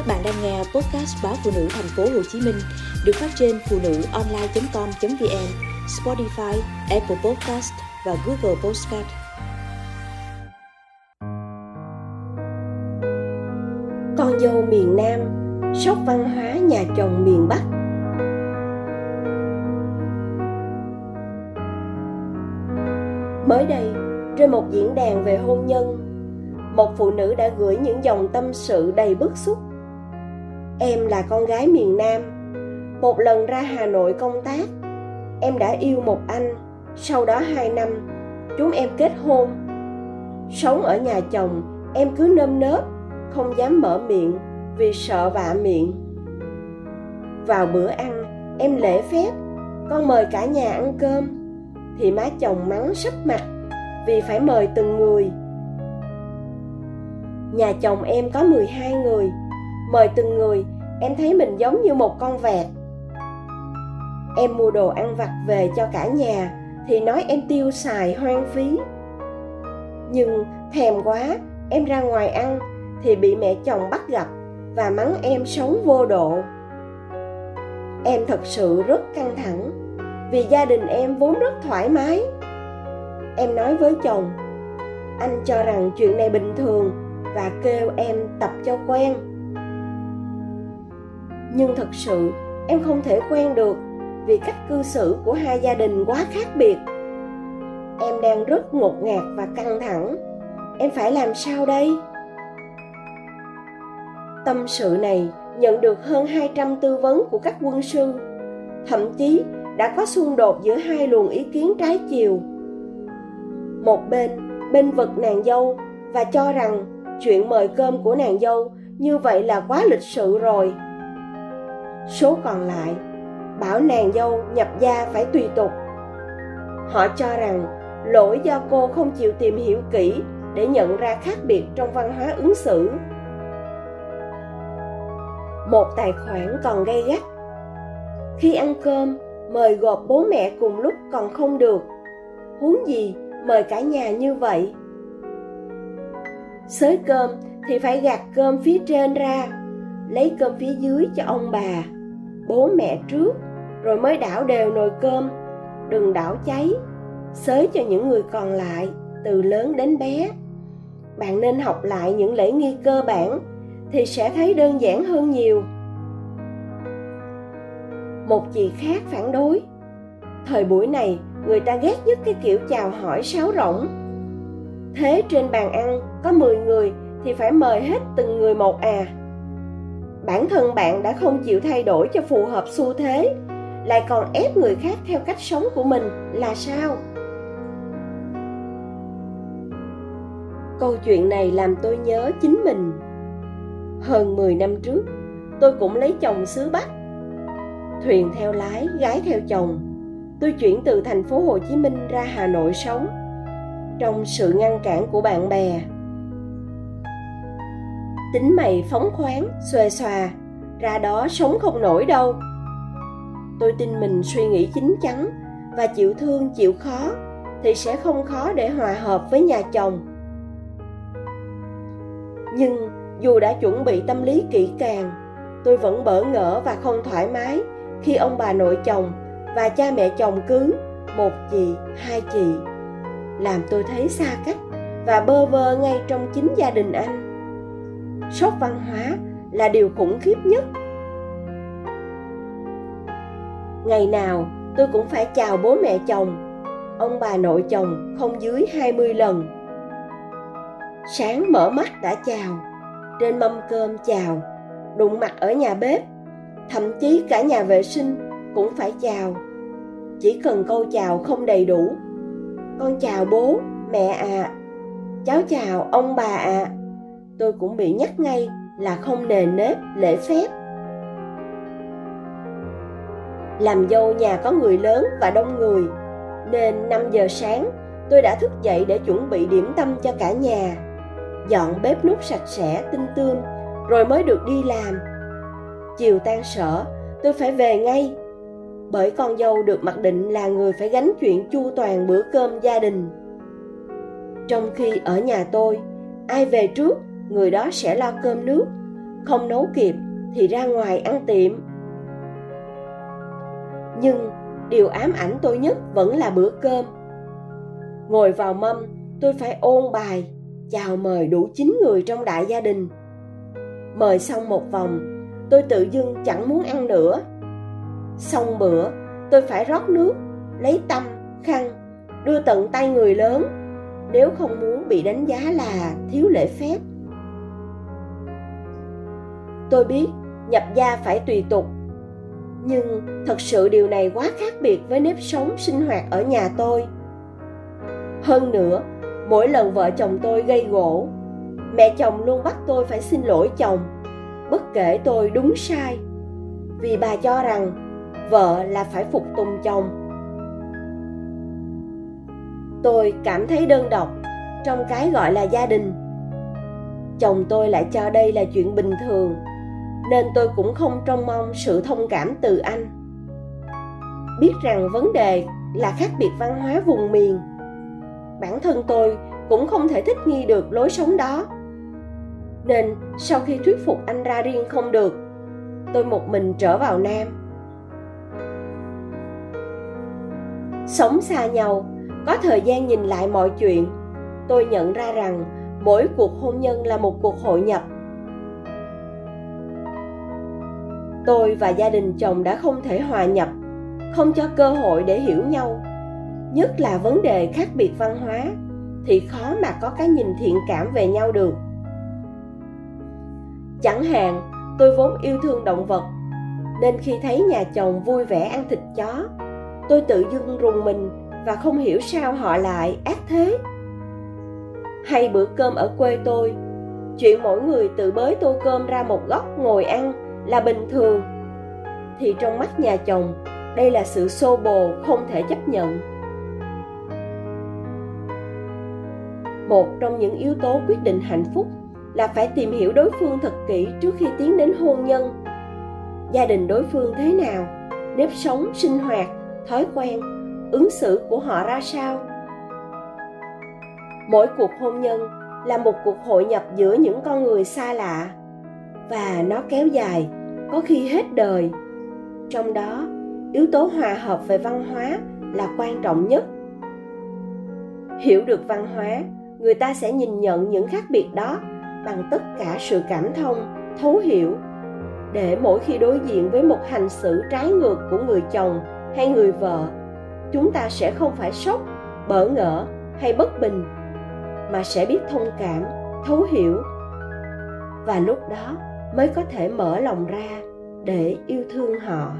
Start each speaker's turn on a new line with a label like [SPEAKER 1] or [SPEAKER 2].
[SPEAKER 1] Các bạn đang nghe podcast báo phụ nữ thành phố Hồ Chí Minh được phát trên phụ nữ online.com.vn, Spotify, Apple Podcast và Google Podcast.
[SPEAKER 2] Con dâu miền Nam, sốc văn hóa nhà chồng miền Bắc. Mới đây, trên một diễn đàn về hôn nhân, một phụ nữ đã gửi những dòng tâm sự đầy bức xúc em là con gái miền nam. Một lần ra hà nội công tác, em đã yêu một anh. Sau đó hai năm, chúng em kết hôn. Sống ở nhà chồng, em cứ nơm nớp, không dám mở miệng vì sợ vạ miệng. Vào bữa ăn, em lễ phép, con mời cả nhà ăn cơm. Thì má chồng mắng sấp mặt vì phải mời từng người. Nhà chồng em có 12 người mời từng người, em thấy mình giống như một con vẹt. Em mua đồ ăn vặt về cho cả nhà, thì nói em tiêu xài hoang phí. Nhưng thèm quá, em ra ngoài ăn, thì bị mẹ chồng bắt gặp và mắng em sống vô độ. Em thật sự rất căng thẳng, vì gia đình em vốn rất thoải mái. Em nói với chồng, anh cho rằng chuyện này bình thường và kêu em tập cho quen nhưng thật sự, em không thể quen được vì cách cư xử của hai gia đình quá khác biệt. Em đang rất ngột ngạt và căng thẳng. Em phải làm sao đây? Tâm sự này nhận được hơn 200 tư vấn của các quân sư. Thậm chí đã có xung đột giữa hai luồng ý kiến trái chiều. Một bên bên vực nàng dâu và cho rằng chuyện mời cơm của nàng dâu như vậy là quá lịch sự rồi số còn lại, bảo nàng dâu nhập gia phải tùy tục. Họ cho rằng lỗi do cô không chịu tìm hiểu kỹ để nhận ra khác biệt trong văn hóa ứng xử. Một tài khoản còn gây gắt. Khi ăn cơm, mời gộp bố mẹ cùng lúc còn không được. Huống gì mời cả nhà như vậy? Xới cơm thì phải gạt cơm phía trên ra lấy cơm phía dưới cho ông bà, bố mẹ trước, rồi mới đảo đều nồi cơm. Đừng đảo cháy, xới cho những người còn lại, từ lớn đến bé. Bạn nên học lại những lễ nghi cơ bản, thì sẽ thấy đơn giản hơn nhiều. Một chị khác phản đối, thời buổi này, người ta ghét nhất cái kiểu chào hỏi sáo rỗng. Thế trên bàn ăn có 10 người thì phải mời hết từng người một à bản thân bạn đã không chịu thay đổi cho phù hợp xu thế, lại còn ép người khác theo cách sống của mình là sao? Câu chuyện này làm tôi nhớ chính mình. Hơn 10 năm trước, tôi cũng lấy chồng xứ bắc. Thuyền theo lái, gái theo chồng, tôi chuyển từ thành phố hồ chí minh ra hà nội sống. Trong sự ngăn cản của bạn bè tính mày phóng khoáng, xuề xòa, ra đó sống không nổi đâu. Tôi tin mình suy nghĩ chín chắn và chịu thương, chịu khó thì sẽ không khó để hòa hợp với nhà chồng. Nhưng dù đã chuẩn bị tâm lý kỹ càng, tôi vẫn bỡ ngỡ và không thoải mái khi ông bà nội chồng và cha mẹ chồng cứ một chị, hai chị, làm tôi thấy xa cách và bơ vơ ngay trong chính gia đình anh sốc văn hóa là điều khủng khiếp nhất. Ngày nào, tôi cũng phải chào bố mẹ chồng. Ông bà nội chồng không dưới 20 lần. Sáng mở mắt đã chào, trên mâm cơm chào, đụng mặt ở nhà bếp, thậm chí cả nhà vệ sinh cũng phải chào. Chỉ cần câu chào không đầy đủ, con chào bố, mẹ à cháu chào ông bà à tôi cũng bị nhắc ngay là không nề nếp, lễ phép. Làm dâu nhà có người lớn và đông người, nên 5 giờ sáng, tôi đã thức dậy để chuẩn bị điểm tâm cho cả nhà. Dọn bếp nút sạch sẽ, tinh tươm, rồi mới được đi làm. Chiều tan sở, tôi phải về ngay, bởi con dâu được mặc định là người phải gánh chuyện chu toàn bữa cơm gia đình. Trong khi ở nhà tôi, ai về trước người đó sẽ lo cơm nước, không nấu kịp thì ra ngoài ăn tiệm. Nhưng điều ám ảnh tôi nhất vẫn là bữa cơm. Ngồi vào mâm, tôi phải ôn bài, chào mời đủ chín người trong đại gia đình. Mời xong một vòng, tôi tự dưng chẳng muốn ăn nữa. Xong bữa, tôi phải rót nước, lấy tăm khăn, đưa tận tay người lớn. Nếu không muốn bị đánh giá là thiếu lễ phép tôi biết, nhập gia phải tùy tục. Nhưng thật sự điều này quá khác biệt với nếp sống sinh hoạt ở nhà tôi. Hơn nữa, mỗi lần vợ chồng tôi gây gỗ, mẹ chồng luôn bắt tôi phải xin lỗi chồng, bất kể tôi đúng sai. Vì bà cho rằng vợ là phải phục tùng chồng. Tôi cảm thấy đơn độc trong cái gọi là gia đình. Chồng tôi lại cho đây là chuyện bình thường nên tôi cũng không trông mong sự thông cảm từ anh. Biết rằng vấn đề là khác biệt văn hóa vùng miền. Bản thân tôi cũng không thể thích nghi được lối sống đó. Nên sau khi thuyết phục anh ra riêng không được, tôi một mình trở vào nam. Sống xa nhau, có thời gian nhìn lại mọi chuyện. Tôi nhận ra rằng mỗi cuộc hôn nhân là một cuộc hội nhập. Tôi và gia đình chồng đã không thể hòa nhập, không cho cơ hội để hiểu nhau. Nhất là vấn đề khác biệt văn hóa, thì khó mà có cái nhìn thiện cảm về nhau được. Chẳng hạn, tôi vốn yêu thương động vật, nên khi thấy nhà chồng vui vẻ ăn thịt chó, tôi tự dưng rùng mình và không hiểu sao họ lại ác thế. Hay bữa cơm ở quê tôi, chuyện mỗi người tự bới tô cơm ra một góc ngồi ăn là bình thường, thì trong mắt nhà chồng, đây là sự xô bồ không thể chấp nhận. Một trong những yếu tố quyết định hạnh phúc là phải tìm hiểu đối phương thật kỹ trước khi tiến đến hôn nhân. Gia đình đối phương thế nào, nếp sống, sinh hoạt, thói quen, ứng xử của họ ra sao? Mỗi cuộc hôn nhân là một cuộc hội nhập giữa những con người xa lạ và nó kéo dài, có khi hết đời. Trong đó, yếu tố hòa hợp về văn hóa là quan trọng nhất. Hiểu được văn hóa, người ta sẽ nhìn nhận những khác biệt đó bằng tất cả sự cảm thông, thấu hiểu. Để mỗi khi đối diện với một hành xử trái ngược của người chồng hay người vợ, chúng ta sẽ không phải sốc, bỡ ngỡ hay bất bình, mà sẽ biết thông cảm, thấu hiểu. Và lúc đó mới có thể mở lòng ra để yêu thương họ.